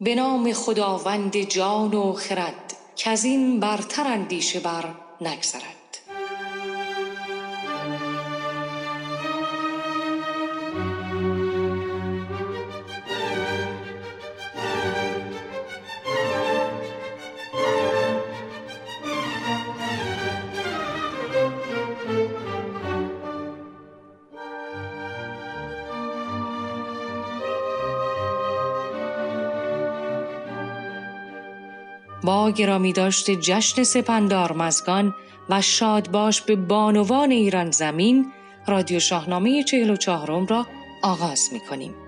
به نام خداوند جان و خرد که از این برتر اندیشه بر نگذرد. گرامی داشت جشن سپندار مزگان و شاد باش به بانوان ایران زمین رادیو شاهنامه چهل و چهارم را آغاز می کنیم.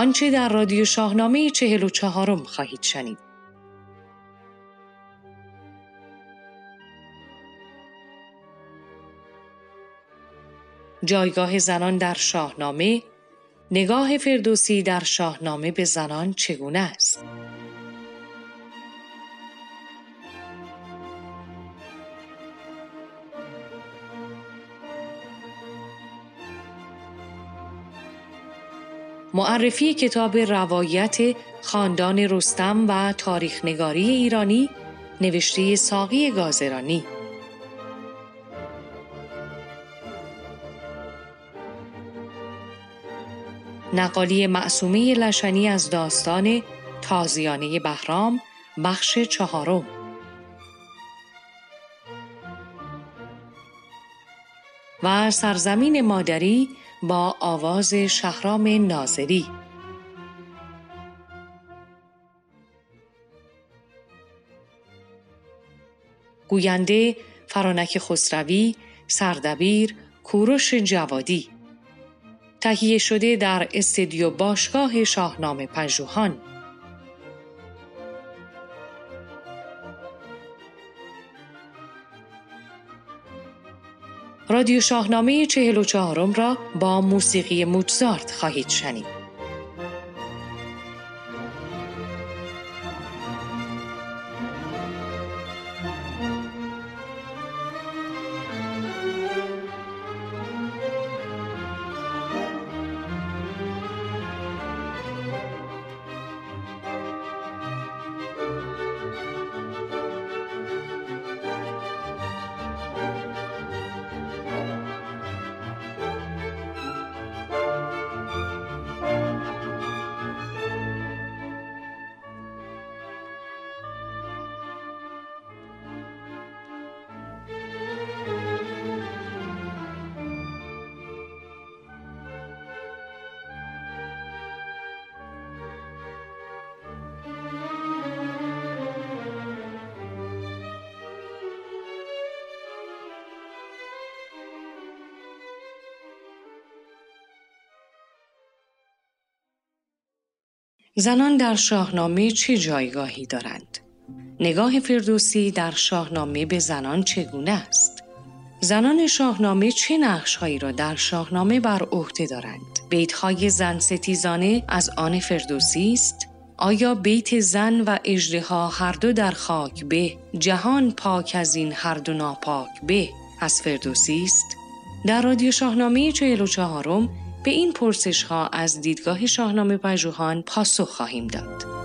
آنچه در رادیو شاهنامه چهل و چهارم خواهید شنید. جایگاه زنان در شاهنامه نگاه فردوسی در شاهنامه به زنان چگونه است؟ معرفی کتاب روایت خاندان رستم و تاریخ نگاری ایرانی نوشته ساقی گازرانی. نقالی معصومه لشنی از داستان تازیانه بهرام بخش چهارم. و سرزمین مادری با آواز شهرام ناظری. گوینده فرانک خسروی سردبیر کوروش جوادی. تهیه شده در استدیو باشگاه شاهنامه پژوهان. رادیو شاهنامه چهل و چهارم را با موسیقی موتزارت خواهید شنید. زنان در شاهنامه چه جایگاهی دارند؟ نگاه فردوسی در شاهنامه به زنان چگونه است؟ زنان شاهنامه چه نقشهایی را در شاهنامه بر عهده دارند؟ بیتهای زن ستیزانه از آن فردوسی است؟ آیا بیت زن و اجدها هر دو در خاک به جهان پاک از این هر دو ناپاک به از فردوسی است؟ در رادیو شاهنامه چهل و چهارم به این پرسش ها از دیدگاه شاهنامه پژوهان پاسخ خواهیم داد.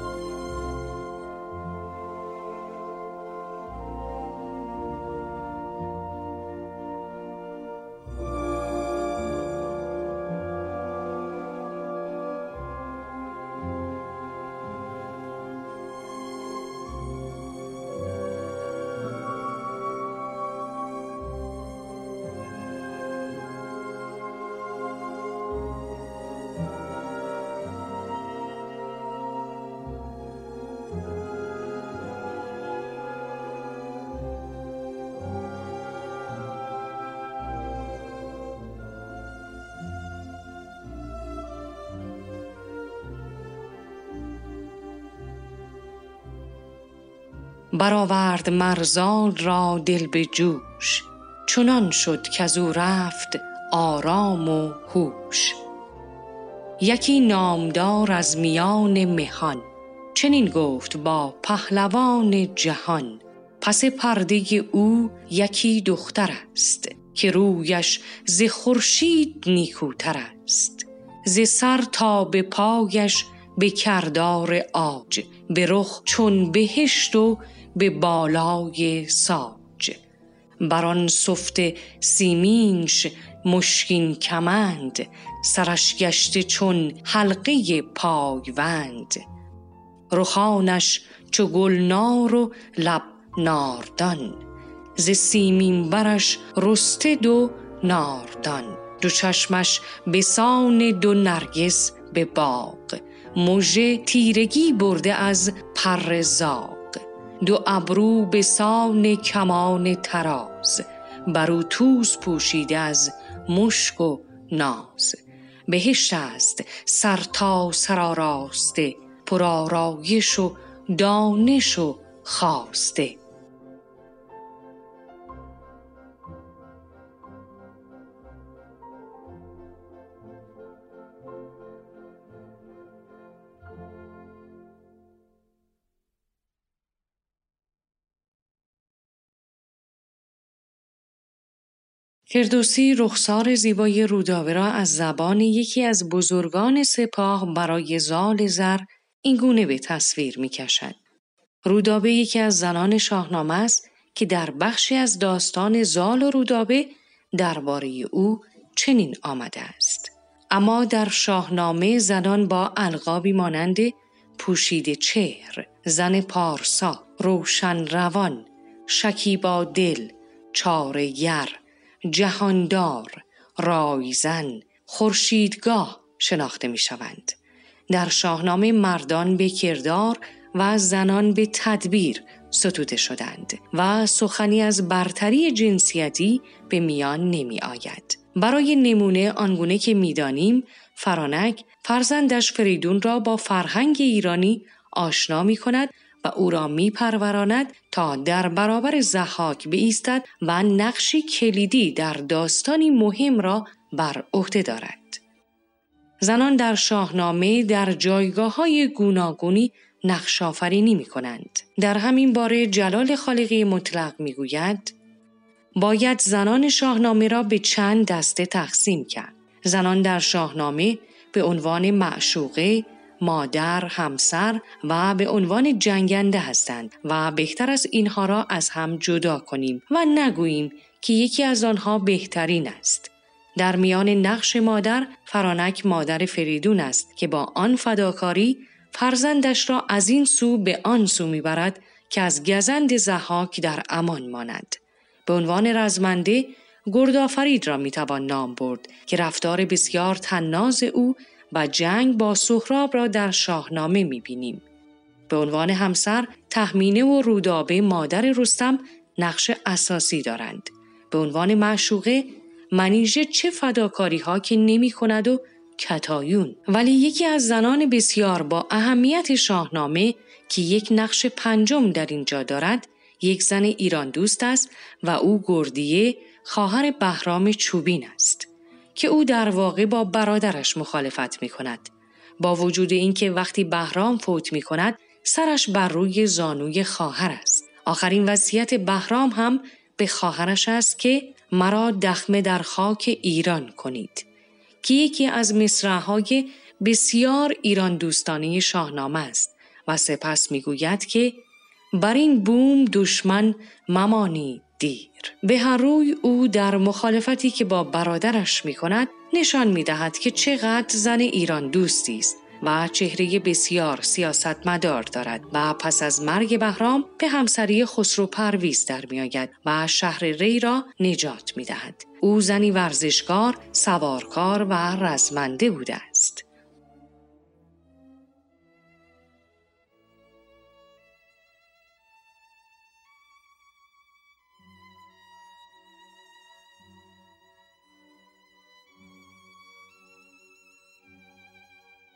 برآورد مرزال را دل به جوش. چنان شد که او رفت آرام و هوش. یکی نامدار از میان مهان چنین گفت با پهلوان جهان پس پرده او یکی دختر است که رویش ز خورشید نیکوتر است. ز سر تا به پایش به کردار آج به رخ چون بهشت و به بالای ساج. بران سفت سیمینش مشکین کمند سرش گشته چون حلقه پایوند. رخانش چو گلنار و لب ناردان. ز سیمین برش رسته دو ناردان. دو چشمش به سان دو نرگس به باغ. مژه تیرگی برده از پر دو ابرو به سان کمان تراز برو توز پوشیده از مشک و ناز. بهشت است سر تا سراراسته پرآرایش و دانش و خواسته. فردوسی رخسار زیبای رودابه را از زبان یکی از بزرگان سپاه برای زال زر اینگونه به تصویر می کشد. رودابه یکی از زنان شاهنامه است که در بخشی از داستان زال و رودابه درباره او چنین آمده است. اما در شاهنامه زنان با القابی مانند پوشیده چهر، زن پارسا، روشن روان، شکیبا دل، چار یر، جهاندار، رایزن، خورشیدگاه شناخته می شوند. در شاهنامه مردان به کردار و زنان به تدبیر ستوده شدند و سخنی از برتری جنسیتی به میان نمی آید. برای نمونه آنگونه که می‌دانیم فرانک فرزندش فریدون را با فرهنگ ایرانی آشنا می کند و او را می پروراند تا در برابر زحاک بایستد و نقشی کلیدی در داستانی مهم را بر عهده دارد. زنان در شاهنامه در جایگاه های گوناگونی نقش آفرینی می کنند. در همین باره جلال خالقی مطلق می گوید باید زنان شاهنامه را به چند دسته تقسیم کرد. زنان در شاهنامه به عنوان معشوقه، مادر، همسر و به عنوان جنگنده هستند و بهتر از اینها را از هم جدا کنیم و نگوییم که یکی از آنها بهترین است. در میان نقش مادر فرانک مادر فریدون است که با آن فداکاری فرزندش را از این سو به آن سو می‌برد که از گزند زحاک در امان ماند. به عنوان رزمنده گردآفرید را می‌توان نام برد که رفتار بسیار تناز او و جنگ با سهراب را در شاهنامه می‌بینیم. به عنوان همسر تحمینه و رودابه مادر رستم نقش اساسی دارند. به عنوان معشوقه منیژه چه فداکاری ها که نمی کند و کتایون ولی یکی از زنان بسیار با اهمیت شاهنامه که یک نقش پنجم در اینجا دارد یک زن ایران دوست است و او گردیه خواهر بهرام چوبین است که او در واقع با برادرش مخالفت می کند. با وجود اینکه وقتی بهرام فوت می کند سرش بر روی زانوی خواهر است. آخرین وصیت بهرام هم به خواهرش است که مرا دخمه در خاک ایران کنید که یکی از مصرعهای بسیار ایران دوستانه شاهنامه است و سپس می‌گوید که بر این بوم دشمن ممانی دیر به هر روی او در مخالفتی که با برادرش می کند نشان می دهد که چقدر زن ایران دوستی است و چهره بسیار سیاستمدار دارد و پس از مرگ بهرام به همسری خسرو پرویز در میآید و شهر ری را نجات می دهد. او زنی ورزشکار، سوارکار و رزمنده بوده است.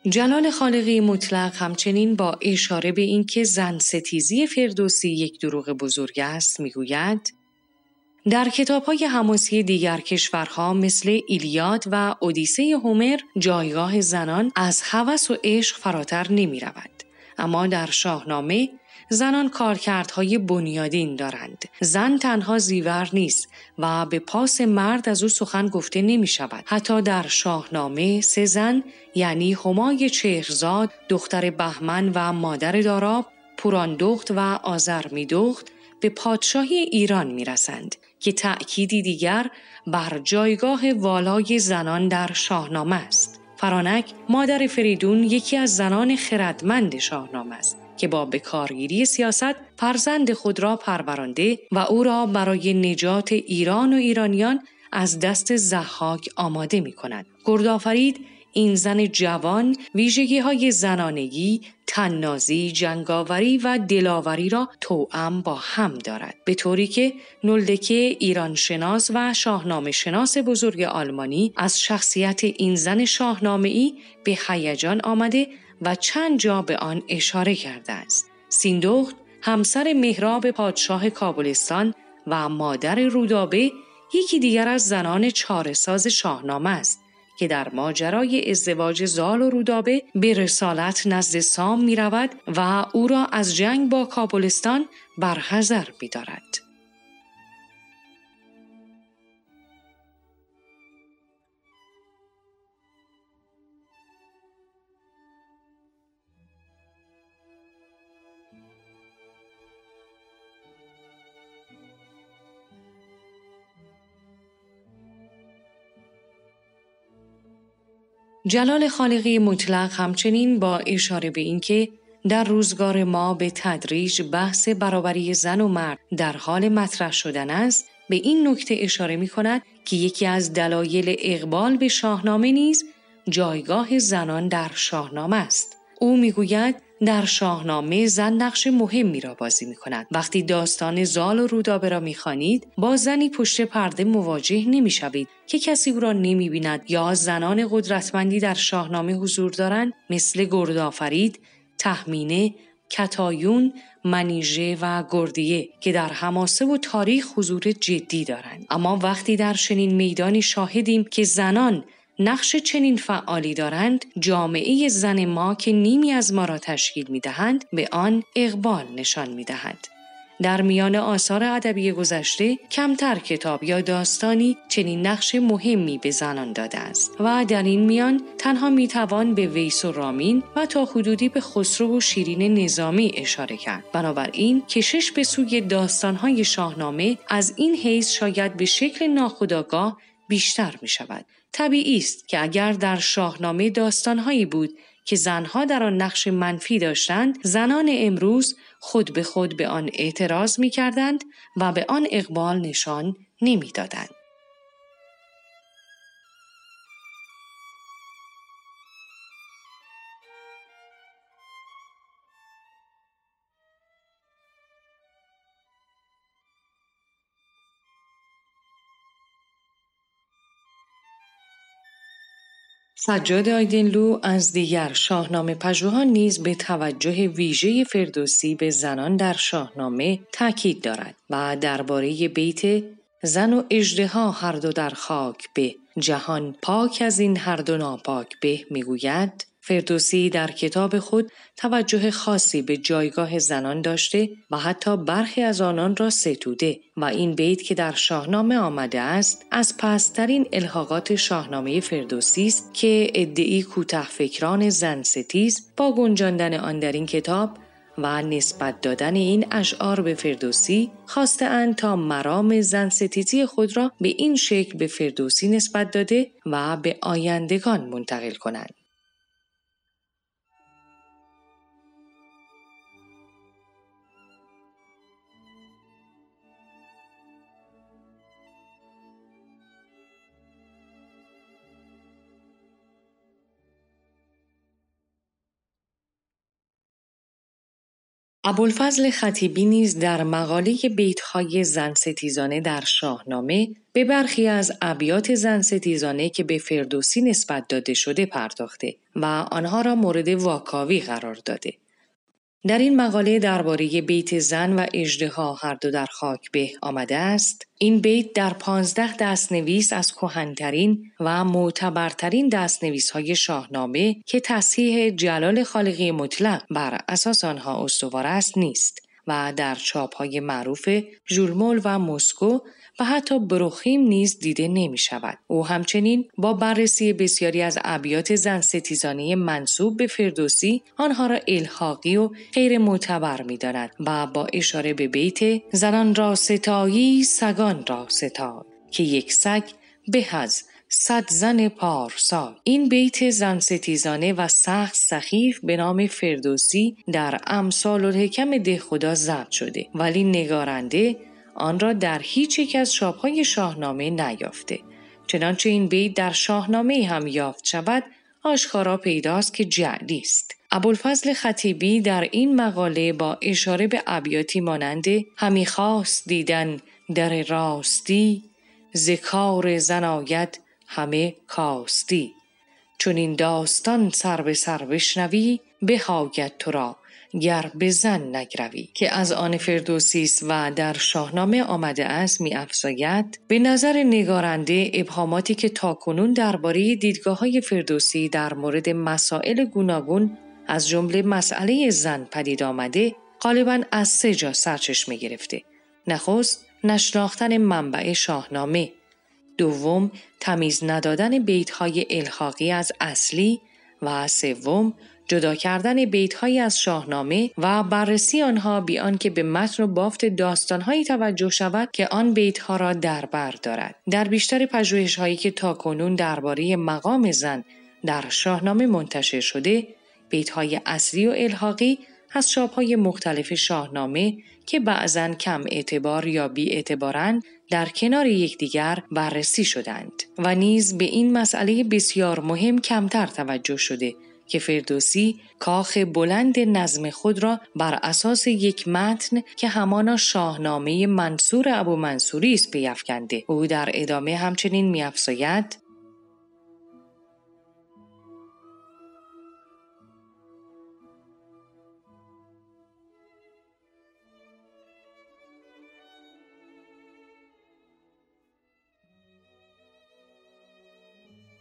جلال خالقی مطلق همچنین با اشاره به اینکه زن ستیزی فردوسی یک دروغ بزرگ است می‌گوید در کتاب های حماسی دیگر کشورها مثل ایلیاد و اودیسه هومر جایگاه زنان از هوس و عشق فراتر نمی رود. اما در شاهنامه زنان کارکردهای بنیادین دارند. زن تنها زیور نیست و به پاس مرد از او سخن گفته نمی شود. حتی در شاهنامه سه زن یعنی همای چهرزاد، دختر بهمن و مادر داراب، پوراندخت و آزرمیدخت به پادشاهی ایران می رسند که تأکیدی دیگر بر جایگاه والای زنان در شاهنامه است. فرانک مادر فریدون یکی از زنان خردمند شاهنامه است که با بکارگیری سیاست فرزند خود را پرورانده و او را برای نجات ایران و ایرانیان از دست زحاک آماده می کند. گردآفرید این زن جوان ویژگی های زنانگی، تننازی، جنگاوری و دلاوری را توأم با هم دارد به طوری که نلدکه ایران شناس و شاهنامه شناس بزرگ آلمانی از شخصیت این زن شاهنامه ای به هیجان آمده و چند جا به آن اشاره کرده است. سیندخت همسر مهراب پادشاه کابلستان و مادر رودابه یکی دیگر از زنان چارساز شاهنامه است که در ماجرای ازدواج زال و رودابه به رسالت نزد سام می رود و او را از جنگ با کابلستان برحضر می دارد. جلال خالقی مطلق همچنین با اشاره به اینکه در روزگار ما به تدریج بحث برابری زن و مرد در حال مطرح شدن است به این نکته اشاره می کند که یکی از دلایل اقبال به شاهنامه نیز جایگاه زنان در شاهنامه است. او می‌گوید در شاهنامه زن نقش مهمی را بازی می کند. وقتی داستان زال و رودابه را می خانید، با زنی پشت پرده مواجه نمی شوید که کسی او را نمی بیند یا زنان قدرتمندی در شاهنامه حضور دارند مثل گردآفرید، تحمینه، کتایون، منیژه و گردیه که در حماسه و تاریخ حضور جدی دارند. اما وقتی در چنین میدانی شاهدیم که زنان نقش چنین فعالی دارند جامعه زن ما که نیمی از ما را تشکیل می دهند به آن اقبال نشان می دهند. در میان آثار ادبی گذشته کمتر کتاب یا داستانی چنین نقش مهمی به زنان داده است و در این میان تنها می‌توان به ویس و رامین و تا حدودی به خسرو و شیرین نظامی اشاره کرد بنابراین کشش به سوی داستانهای شاهنامه از این حیث شاید به شکل ناخودآگاه بیشتر می شود طبیعی است که اگر در شاهنامه داستانهایی بود که زنها در آن نقش منفی داشتند زنان امروز خود به خود به آن اعتراض می کردند و به آن اقبال نشان نمی سجاد آیدینلو از دیگر شاهنامه پژوهان نیز به توجه ویژه فردوسی به زنان در شاهنامه تاکید دارد و درباره بیت زن و اژدها هر دو در خاک به جهان پاک از این هر دو ناپاک به می‌گوید فردوسی در کتاب خود توجه خاصی به جایگاه زنان داشته و حتی برخی از آنان را ستوده و این بیت که در شاهنامه آمده است از پسترین الحاقات شاهنامه فردوسی است که ادعی کوته فکران زن ستیز با گنجاندن آن در این کتاب و نسبت دادن این اشعار به فردوسی خواسته تا مرام زن ستیزی خود را به این شکل به فردوسی نسبت داده و به آیندگان منتقل کنند. ابوالفضل خطیبی نیز در مقاله بیتهای زن ستیزانه در شاهنامه به برخی از ابیات زن ستیزانه که به فردوسی نسبت داده شده پرداخته و آنها را مورد واکاوی قرار داده. در این مقاله درباره بیت زن و اژدها هر دو در خاک به آمده است. این بیت در پانزده دستنویس از کهنترین و معتبرترین دستنویس های شاهنامه که تصحیح جلال خالقی مطلق بر اساس آنها استوار است نیست و در چاپ های معروف ژولمول و مسکو و حتی بروخیم نیز دیده نمی شود. او همچنین با بررسی بسیاری از ابیات زن ستیزانه منصوب به فردوسی آنها را الحاقی و غیر معتبر می داند و با اشاره به بیت زنان را ستایی سگان را ستای که یک سگ به از صد زن پارسا این بیت زن ستیزانه و سخت سخیف به نام فردوسی در امثال الحکم ده خدا ضبط شده ولی نگارنده آن را در هیچ یک از شاپهای شاهنامه نیافته. چنانچه این بیت در شاهنامه هم یافت شود آشکارا پیداست که جعلی است. ابوالفضل خطیبی در این مقاله با اشاره به ابیاتی مانند همی خواست دیدن در راستی ذکار زنایت همه کاستی. چون این داستان سر به سر بشنوی بهاید تو را گر به زن نگروی که از آن فردوسی است و در شاهنامه آمده است می افزاید به نظر نگارنده ابهاماتی که تاکنون درباره دیدگاه های فردوسی در مورد مسائل گوناگون از جمله مسئله زن پدید آمده غالبا از سه جا سرچشمه گرفته. نخست نشناختن منبع شاهنامه. دوم تمیز ندادن بیتهای الحاقی از اصلی. و سوم جدا کردن بیتهایی از شاهنامه و بررسی آنها بی آنکه به متن و بافت داستانهایی توجه شود که آن بیتها را در بر دارد. در بیشتر پژوهشهایی که تاکنون درباره مقام زن در شاهنامه منتشر شده بیتهای اصلی و الحاقی از شابهای مختلف شاهنامه که بعضا کم اعتبار یا بی اعتبارند در کنار یکدیگر بررسی شدند و نیز به این مسئله بسیار مهم کمتر توجه شده که فردوسی کاخ بلند نظم خود را بر اساس یک متن که همانا شاهنامه منصور ابو منصوری است بیفکنده او در ادامه همچنین میافزاید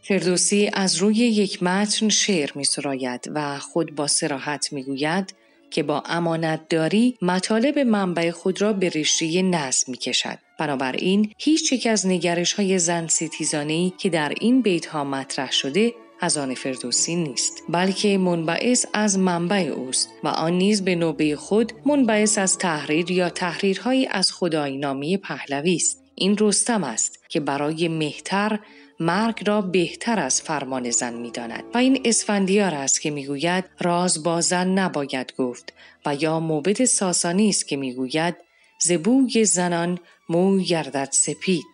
فردوسی از روی یک متن شعر می سراید و خود با سراحت می گوید که با امانت داری مطالب منبع خود را به رشته نظم می کشد. بنابراین هیچ یک از نگرش های زن ستیزانه که در این بیت ها مطرح شده از آن فردوسی نیست بلکه منبعث از منبع اوست و آن نیز به نوبه خود منبعث از تحریر یا تحریرهایی از خدای نامی پهلوی است این رستم است که برای مهتر مرگ را بهتر از فرمان زن می داند و این اسفندیار است که می‌گوید راز با زن نباید گفت و یا موبد ساسانی است که می‌گوید زبوی زنان مو گردد سپید.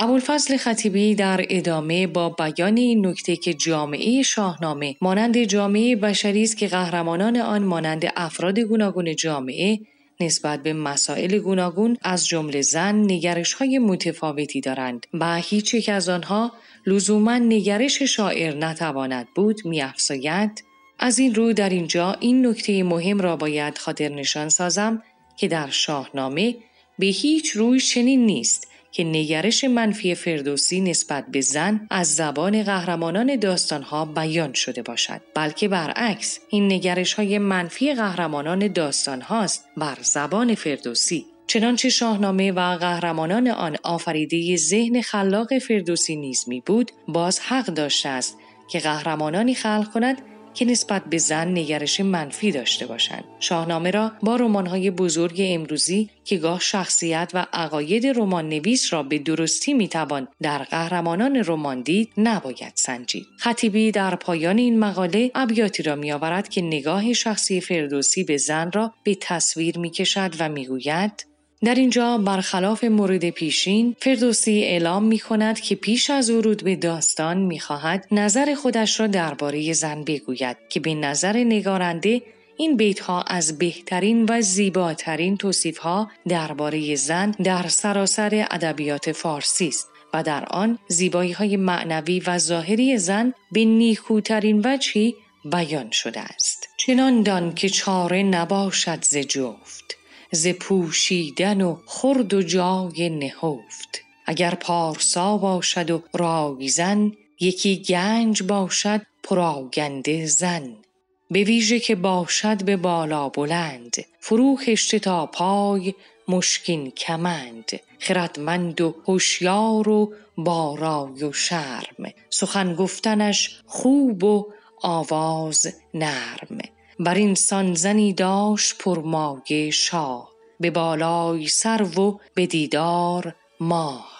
ابوالفضل خطیبی در ادامه با بیان این نکته که جامعه شاهنامه مانند جامعه بشری است که قهرمانان آن مانند افراد گوناگون جامعه نسبت به مسائل گوناگون از جمله زن نگرش های متفاوتی دارند و هیچ یک از آنها لزوما نگرش شاعر نتواند بود میافزاید. از این رو در اینجا این نکته مهم را باید خاطر نشان سازم که در شاهنامه به هیچ روی چنین نیست. که نگرش منفی فردوسی نسبت به زن از زبان قهرمانان داستانها بیان شده باشد بلکه برعکس این نگرش های منفی قهرمانان داستان هاست بر زبان فردوسی. چنانچه شاهنامه و قهرمانان آن آفریده ذهن خلاق فردوسی نیز می بود باز حق داشته است که قهرمانانی خلق کند که نسبت به زن نگرش منفی داشته باشند. شاهنامه را با رمان‌های بزرگ امروزی که گاه شخصیت و عقاید رمان نویس را به درستی می‌توان در قهرمانان رمان دید نباید سنجید. خطیبی در پایان این مقاله ابیاتی را میآورد که نگاه شخصی فردوسی به زن را به تصویر می‌کشد و می‌گوید در اینجا برخلاف مورد پیشین فردوسی اعلام می کند که پیش از ورود به داستان می خواهد نظر خودش را درباره زن بگوید که به نظر نگارنده این بیت ها از بهترین و زیباترین توصیف ها درباره زن در سراسر ادبیات فارسی است و در آن زیبایی های معنوی و ظاهری زن به نیکوترین وجهی بیان شده است. چنان دان که چاره نباشد ز جفت. ز پوشیدن و خرد و جای نهفت. اگر پارسا باشد و رایزن یکی گنج باشد پراگنده زن. به ویژه که باشد به بالا بلند فرو تا پای مشکین کمند. خردمند و هوشیار و بارای و شرم. سخن گفتنش خوب و آواز نرم. بر این زنی داشت پرمایه شاه به بالای سرو و به دیدار ماه.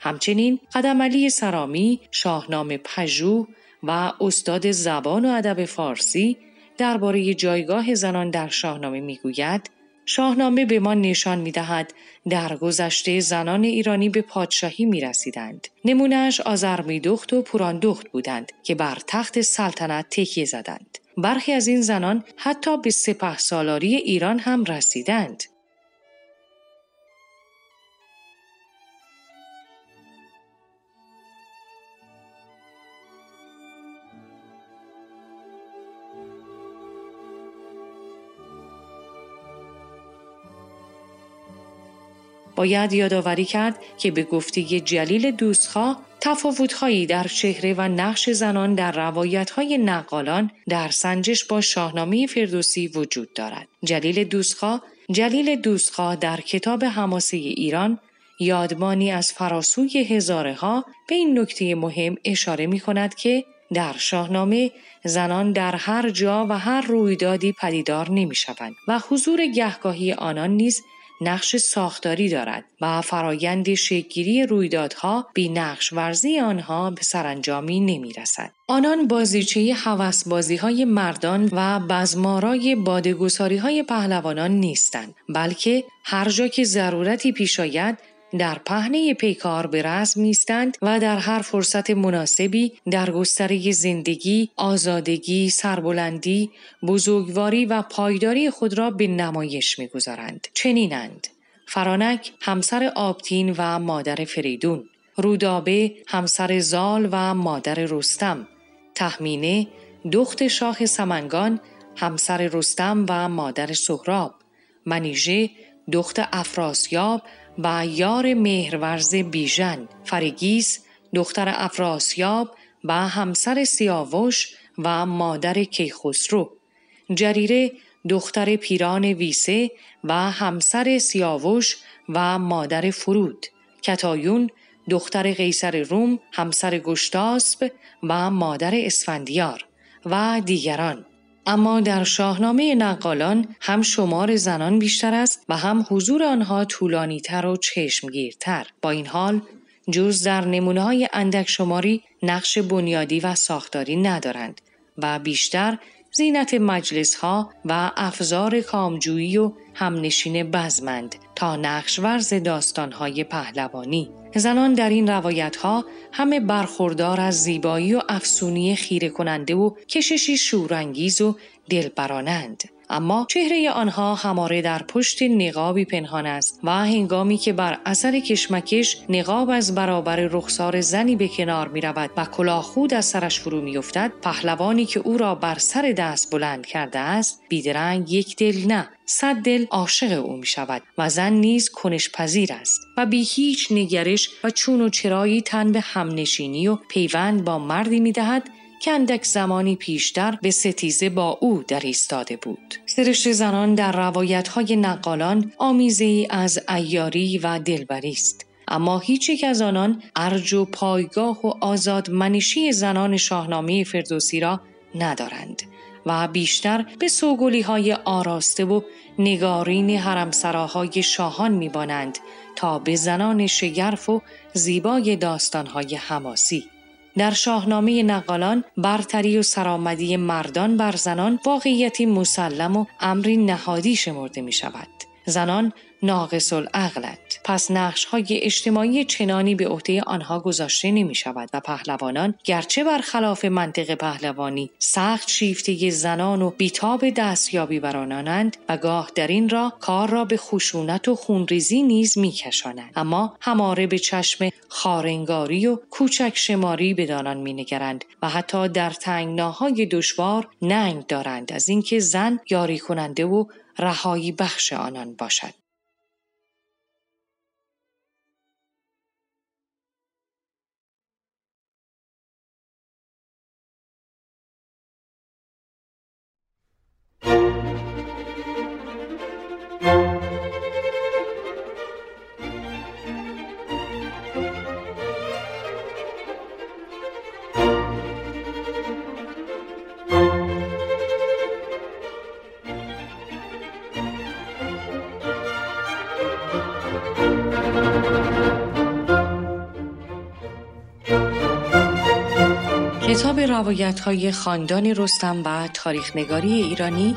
همچنین قدم علی سرامی شاهنامه پژوه و استاد زبان و ادب فارسی درباره جایگاه زنان در شاهنامه می‌گوید شاهنامه به ما نشان می دهد در گذشته زنان ایرانی به پادشاهی می رسیدند. نمونهش آزرمیدخت و پوراندخت بودند که بر تخت سلطنت تکیه زدند. برخی از این زنان حتی به سپه سالاری ایران هم رسیدند. باید یادآوری کرد که به گفته جلیل دوستخواه تفاوتهایی در چهره و نقش زنان در روایتهای نقالان در سنجش با شاهنامه فردوسی وجود دارد. جلیل دوستخواه جلیل دوستخواه در کتاب حماسه ایران یادمانی از فراسوی هزاره ها به این نکته مهم اشاره می کند که در شاهنامه زنان در هر جا و هر رویدادی پدیدار نمی شوند و حضور گهگاهی آنان نیز نقش ساختاری دارد و فرایند شکلگیری رویدادها بی نقش ورزی آنها به سرانجامی نمی رسد. آنان بازیچه حوس بازی های مردان و بزمارای بادگساری های پهلوانان نیستند بلکه هر جا که ضرورتی پیش آید در پهنه پیکار به رزم نیستند و در هر فرصت مناسبی در گستره زندگی، آزادگی، سربلندی، بزرگواری و پایداری خود را به نمایش می‌گذارند. چنینند. فرانک همسر آبتین و مادر فریدون. رودابه همسر زال و مادر رستم. تحمینه دخت شاه سمنگان همسر رستم و مادر سهراب. منیژه دخت افراسیاب و یار مهرورز بیژن فریگیس دختر افراسیاب و همسر سیاوش و مادر کیخسرو. جریره دختر پیران ویسه و همسر سیاوش و مادر فرود. کتایون دختر قیصر روم همسر گشتاسب و مادر اسفندیار و دیگران. اما در شاهنامه نقالان هم شمار زنان بیشتر است و هم حضور آنها طولانیتر و چشمگیرتر. با این حال جز در نمونه های اندک شماری نقش بنیادی و ساختاری ندارند و بیشتر زینت مجلس ها و افزار کامجویی و همنشین بزمند تا نقش ورز داستانهای پهلوانی. زنان در این روایت ها همه برخوردار از زیبایی و افسونی خیره کننده و کششی شورانگیز و دلبرانند. اما چهره آنها هماره در پشت نقابی پنهان است و هنگامی که بر اثر کشمکش نقاب از برابر رخسار زنی به کنار می رود و کلاهخود از سرش فرو می افتد پهلوانی که او را بر سر دست بلند کرده است بیدرنگ یک دل نه صد دل عاشق او می شود و زن نیز کنش پذیر است و بی هیچ نگرش و چون و چرایی تن به همنشینی و پیوند با مردی می دهد که اندک زمانی پیشتر به ستیزه با او در ایستاده بود. سرشت زنان در روایت های نقالان آمیزه از ایاری و دلبری است. اما هیچ یک از آنان ارج و پایگاه و آزاد منشی زنان شاهنامه فردوسی را ندارند و بیشتر به سوگلی های آراسته و نگارین حرمسراهای شاهان میبانند تا به زنان شگرف و زیبای داستانهای حماسی. در شاهنامه نقالان برتری و سرآمدی مردان بر زنان واقعیتی مسلم و امری نهادی شمرده می شود. زنان ناقص العقلت پس نقش های اجتماعی چنانی به عهده آنها گذاشته نمی شود و پهلوانان گرچه برخلاف منطق پهلوانی سخت شیفته زنان و بیتاب دستیابی بر آنانند و گاه در این را کار را به خشونت و خونریزی نیز میکشانند. اما هماره به چشم خارنگاری و کوچک شماری به دانان مینگرند و حتی در تنگناهای دشوار ننگ دارند از اینکه زن یاری کننده و رهایی بخش آنان باشد. کتاب روایت های خاندان رستم و تاریخ نگاری ایرانی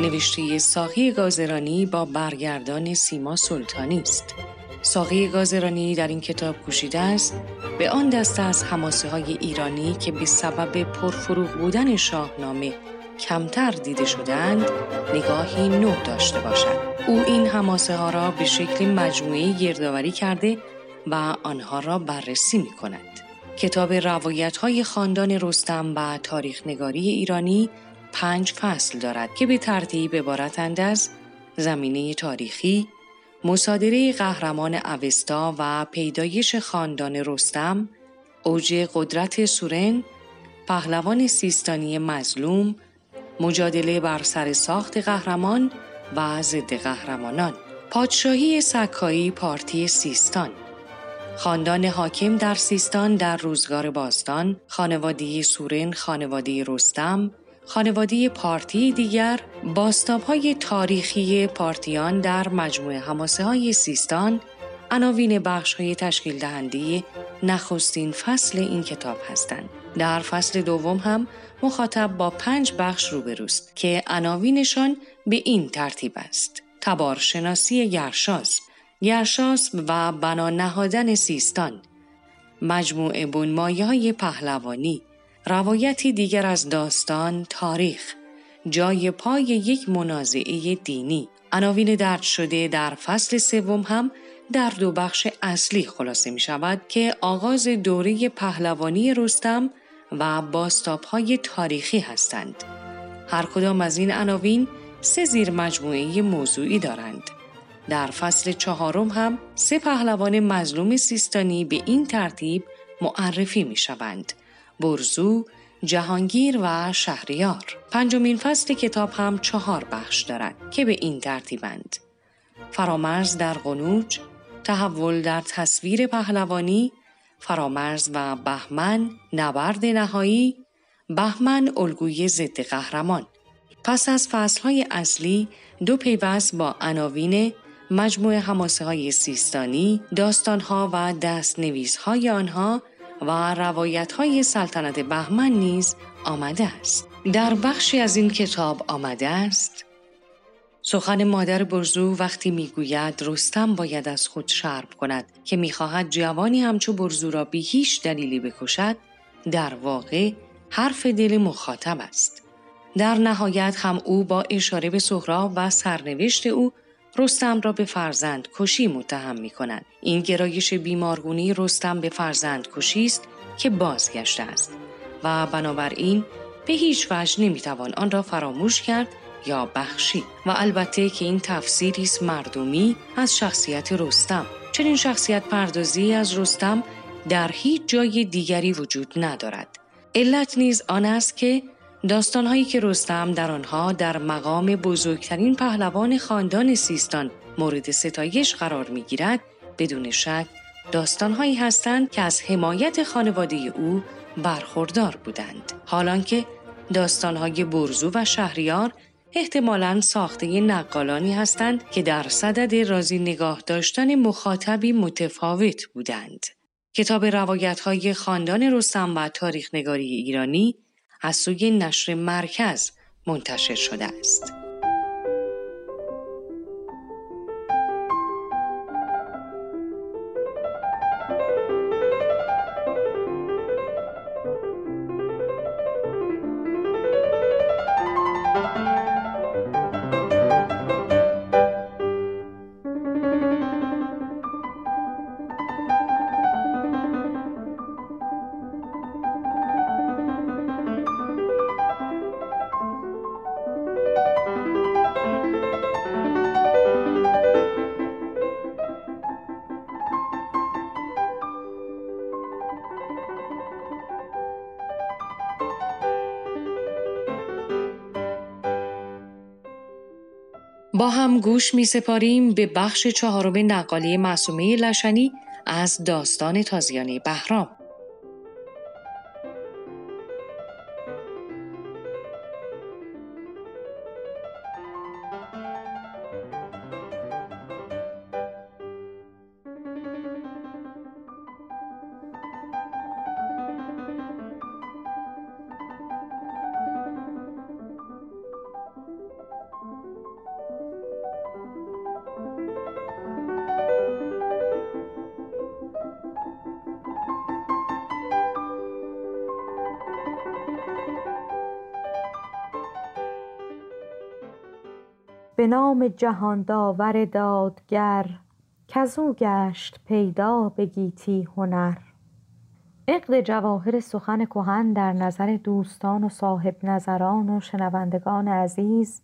نوشته ساقی گازرانی با برگردان سیما سلطانی است. ساقی گازرانی در این کتاب کوشیده است به آن دسته از حماسه های ایرانی که به سبب پرفروغ بودن شاهنامه کمتر دیده شدند نگاهی نو داشته باشد. او این حماسه ها را به شکل مجموعه گردآوری کرده و آنها را بررسی می کند. کتاب روایت های خاندان رستم و تاریخ نگاری ایرانی پنج فصل دارد که به ترتیب عبارتند از زمینه تاریخی، مصادره قهرمان اوستا و پیدایش خاندان رستم، اوج قدرت سورن، پهلوان سیستانی مظلوم، مجادله بر سر ساخت قهرمان و ضد قهرمانان، پادشاهی سکایی پارتی سیستان، خاندان حاکم در سیستان در روزگار باستان، خانواده سورن، خانواده رستم، خانواده پارتی دیگر، باستاب های تاریخی پارتیان در مجموعه هماسه های سیستان، عناوین بخش های تشکیل دهنده نخستین فصل این کتاب هستند. در فصل دوم هم مخاطب با پنج بخش روبروست که عناوینشان به این ترتیب است. تبارشناسی گرشاس گرشاس و بنا نهادن سیستان مجموعه بنمایه های پهلوانی روایتی دیگر از داستان تاریخ جای پای یک منازعه دینی عناوین درد شده در فصل سوم هم در دو بخش اصلی خلاصه می شود که آغاز دوره پهلوانی رستم و باستاب های تاریخی هستند. هر کدام از این عناوین سه زیر مجموعه موضوعی دارند. در فصل چهارم هم سه پهلوان مظلوم سیستانی به این ترتیب معرفی می شوند. برزو، جهانگیر و شهریار. پنجمین فصل کتاب هم چهار بخش دارد که به این ترتیبند. فرامرز در قنوج، تحول در تصویر پهلوانی، فرامرز و بهمن نبرد نهایی، بهمن الگوی ضد قهرمان. پس از فصلهای اصلی دو پیوست با عناوین مجموعه حماسه های سیستانی، داستان ها و دست نویس های آنها و روایت های سلطنت بهمن نیز آمده است. در بخشی از این کتاب آمده است سخن مادر برزو وقتی می‌گوید رستم باید از خود شرب کند که می‌خواهد جوانی همچو برزو را بی هیچ دلیلی بکشد در واقع حرف دل مخاطب است در نهایت هم او با اشاره به سهراب و سرنوشت او رستم را به فرزند کشی متهم می کند. این گرایش بیمارگونی رستم به فرزند کشی است که بازگشته است. و بنابراین به هیچ وجه نمی‌توان آن را فراموش کرد یا بخشی و البته که این تفسیری است مردمی از شخصیت رستم. چنین شخصیت پردازی از رستم در هیچ جای دیگری وجود ندارد. علت نیز آن است که داستانهایی که رستم در آنها در مقام بزرگترین پهلوان خاندان سیستان مورد ستایش قرار می‌گیرد بدون شک داستانهایی هستند که از حمایت خانواده او برخوردار بودند حالان که داستانهای برزو و شهریار احتمالا ساخته نقالانی هستند که در صدد رازی نگاه داشتن مخاطبی متفاوت بودند. کتاب روایت های خاندان رستم و تاریخ نگاری ایرانی از سوی نشر مرکز منتشر شده است. گوش می سپاریم به بخش چهارم نقالی معصومه لشنی از داستان تازیانه بهرام. نام جهان داور دادگر کزو گشت پیدا به گیتی هنر. عقد جواهر سخن کهن در نظر دوستان و صاحب نظران و شنوندگان عزیز.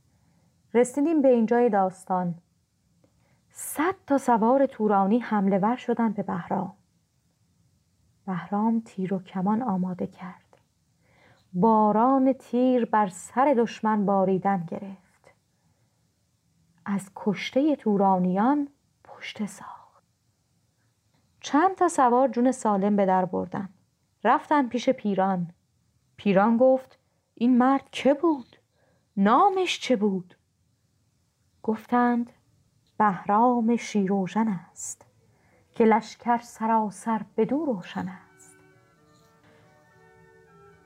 رسیدیم به اینجای داستان. صد تا سوار تورانی حمله ور شدن به بهرام. بهرام تیر و کمان آماده کرد. باران تیر بر سر دشمن باریدن گرفت. از کشته تورانیان پشت ساخت. چند تا سوار جون سالم به در بردن. رفتن پیش پیران. پیران گفت این مرد که بود؟ نامش چه بود؟ گفتند بهرام شیروژن است که لشکر سراسر بدو روشن است.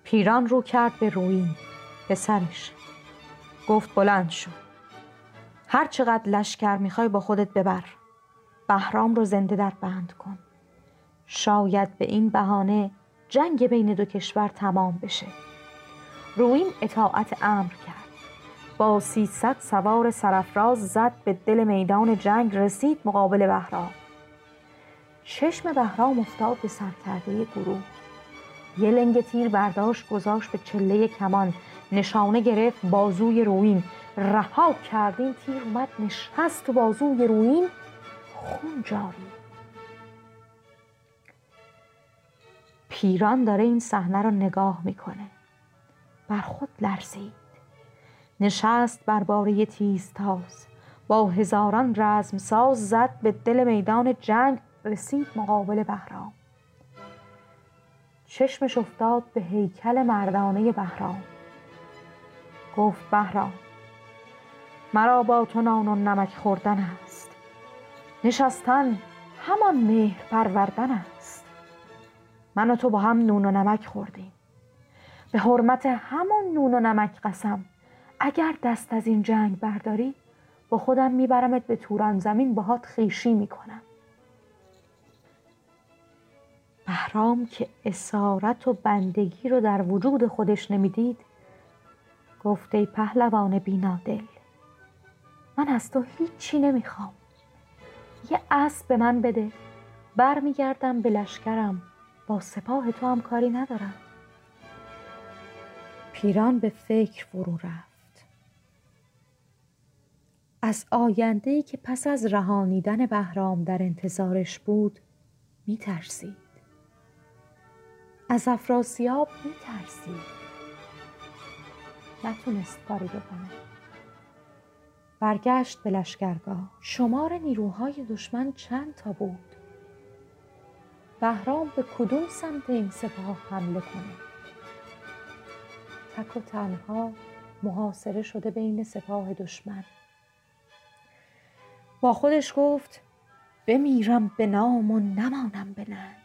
پیران رو کرد به روین سرش. گفت بلند شد هر چقدر لشکر می‌خوای با خودت ببر. بهرام رو زنده در بند کن. شاید به این بهانه جنگ بین دو کشور تمام بشه. روین اطاعت امر کرد. با سیصد سوار سرفراز زد به دل میدان جنگ رسید مقابل بهرام. چشم بهرام افتاد به سرکرده گروه. یه لنگ تیر برداشت گذاشت به چله کمان. نشانه گرفت بازوی روین. رها کردین تیر اومد نشست تو بازوی روین خون جاری. پیران داره این صحنه رو نگاه می‌کنه. بر خود لرزید. نشست بر باره تیز تاز با هزاران رزم ساز زد به دل میدان جنگ رسید مقابل بهرام. چشمش افتاد به هیکل مردانه بهرام. گفت بهرام مرا با تو نان و نمک خوردن است. نشستن همان مهر پروردن است. من و تو با هم نون و نمک خوردیم. به حرمت همون نون و نمک قسم. اگر دست از این جنگ برداری با خودم میبرمت به توران زمین باهات خیشی می‌کنم. بهرام که اسارت و بندگی رو در وجود خودش نمی‌دید گفته پهلوان بینادل من از تو هیچی نمی‌خوام. یه اسب به من بده. برمیگردم به لشکرم. با سپاه تو هم کاری ندارم. پیران به فکر فرو رفت. از آینده که پس از رهانیدن بهرام در انتظارش بود میترسید. از افراسیاب میترسید. نتونست کاری بکنه. برگشت به لشکرگاه. شمار نیروهای دشمن چند تا بود؟ بهرام به کدوم سمت این سپاه حمله کنه؟ تک و تنها محاصره شده بین سپاه دشمن. با خودش گفت بمیرم به نام و نمانم به ننگ.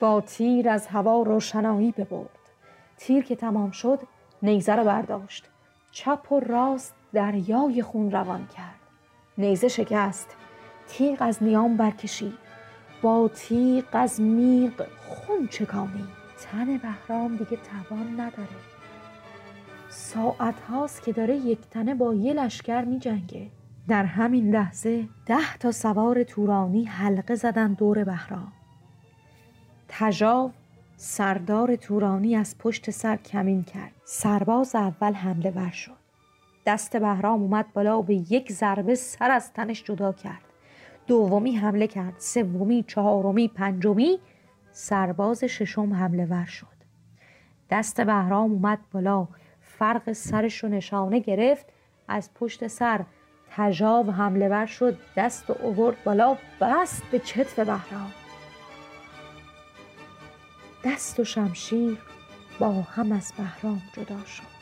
با تیر از هوا روشنایی ببرد. تیر که تمام شد نیزه رو برداشت. چپ و راست دریای خون روان کرد. نیزه شکست تیغ از نیام برکشید. با تیغ از میغ خون چکانی تن بهرام دیگه توان نداره. ساعت هاست که داره یک تنه با یه لشکر می جنگه در همین لحظه ده تا سوار تورانی حلقه زدن دور بهرام. تجاو سردار تورانی از پشت سر کمین کرد. سرباز اول حمله ور شد. دست بهرام اومد بالا و به یک ضربه سر از تنش جدا کرد. دومی حمله کرد سومی چهارمی پنجمی سرباز ششم حمله ور شد. دست بهرام اومد بالا فرق سرش رو نشانه گرفت از پشت سر تجاو حمله ور شد دست و اوورد بالا بست به چتف بهرام. دست و شمشیر با هم از بهرام جدا شد.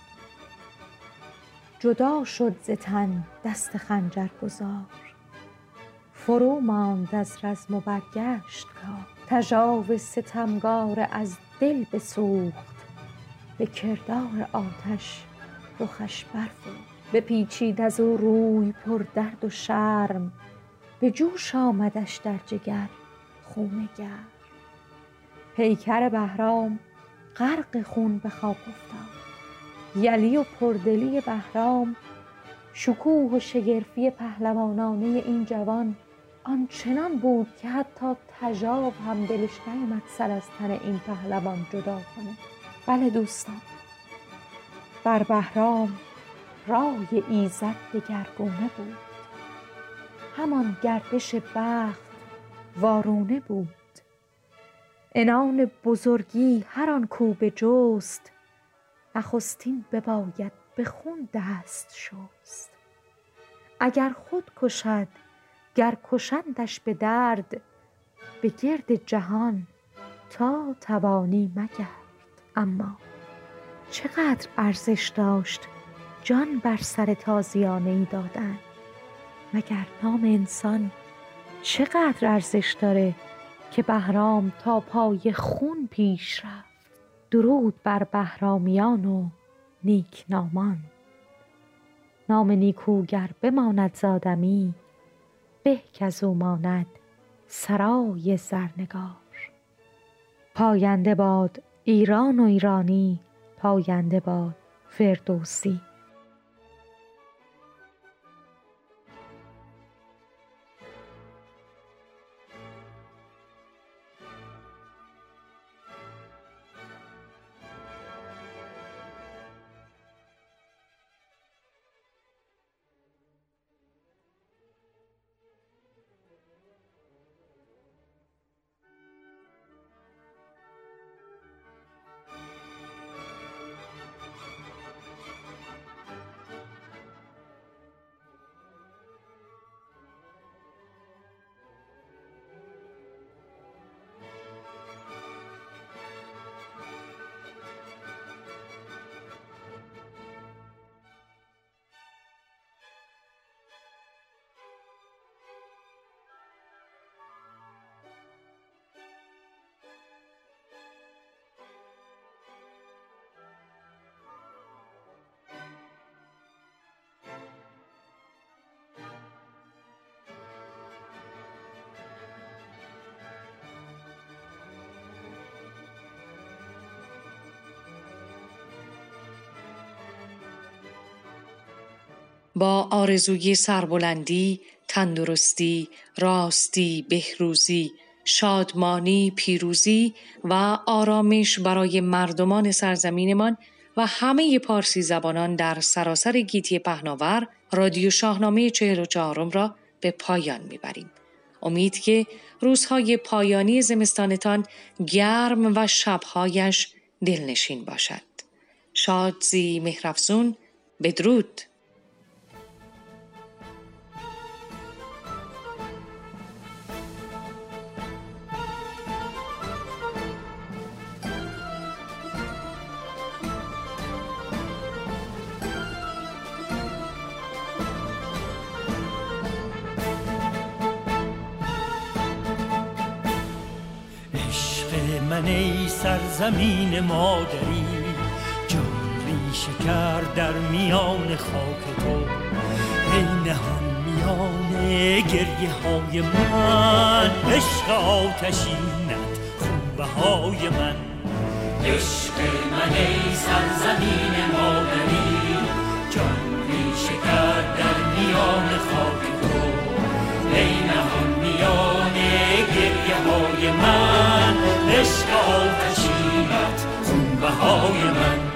جدا شد ز تن دست خنجر گذار. فرو ماند از رزم و برگشت کار. تجاو ستمگار از دل بسوخت. به کردار آتش رخش برفروخت. بپیچید از او روی پر درد و شرم. به جوش آمدش در جگر خون گرم. پیکر بهرام غرق خون به خواب افتاد. یلی و پردلی بهرام شکوه و شگرفی پهلوانانه این جوان آنچنان بود که حتی تجاب هم دلش نیامد سر از تن این پهلوان جدا کنه. بله دوستان بر بهرام رای ایزد دگرگونه بود. همان گردش بخت وارونه بود. انان بزرگی هر آن کو جست نخستین بباید به خون دست شست. اگر خود کشد گر کشندش به درد به گرد جهان تا توانی مگرد. اما چقدر ارزش داشت جان بر سر تازیانه ای دادن. مگر نام انسان چقدر ارزش داره که بهرام تا پای خون پیش رفت؟ درود بر بهرامیان و نیکنامان نام نیکوگر بماند زادمی به کز او ماند سرای زرنگار پاینده باد ایران و ایرانی پاینده باد فردوسی. با آرزوی سربلندی، تندرستی، راستی، بهروزی، شادمانی، پیروزی و آرامش برای مردمان سرزمینمان و همه پارسی زبانان در سراسر گیتی پهناور رادیو شاهنامه چهل و چهارم را به پایان می‌بریم. امید که روزهای پایانی زمستانتان گرم و شبهایش دلنشین باشد. شادزی مهرفزون بدرود من ای سرزمین مادری جان ریشه کرد در میان خاک تو. ای نهان میان گریه های من عشق آتشینت خوبه های من. عشق من ای سرزمین مادری جان ریشه کرد در میان خاک های من عشق آتشینت خون های من.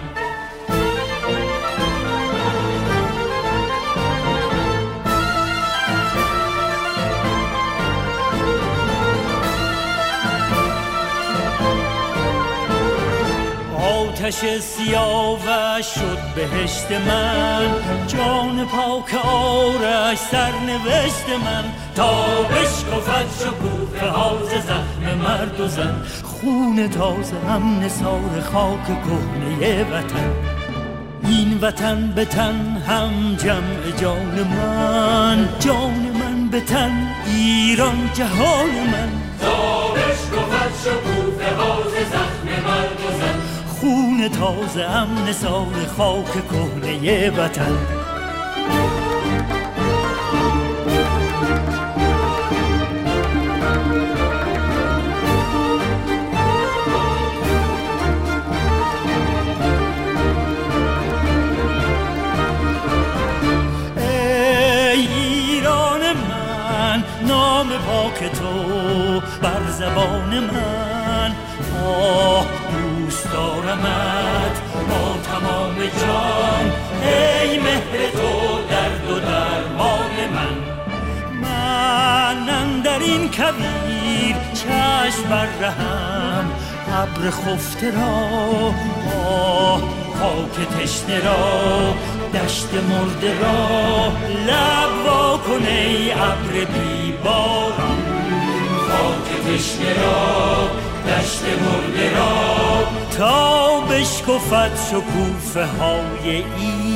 آتش سیاوش شد بهشت من. جان پاک آرش سرنوشت من. تا بشکفت شکوفه هاز زخم مرد و زن. خون تازه هم نسار خاک کهنه وطن. این وطن به تن هم جمع جان من. جان من به تن ایران جهان من. تازه هم نسار خاک کهنه وطن. نام پاک تو بر زبان من. آه دارمت با تمام جان ای مهر تو درد و درمان من. من در این کبیر چشم بر رهم ابر خفته را آه خاک تشنه را دشت مرده را. لب وا کنه ابر بی باران خاک تشنه را دشت مرده را. تا بشکفت شکوفه های این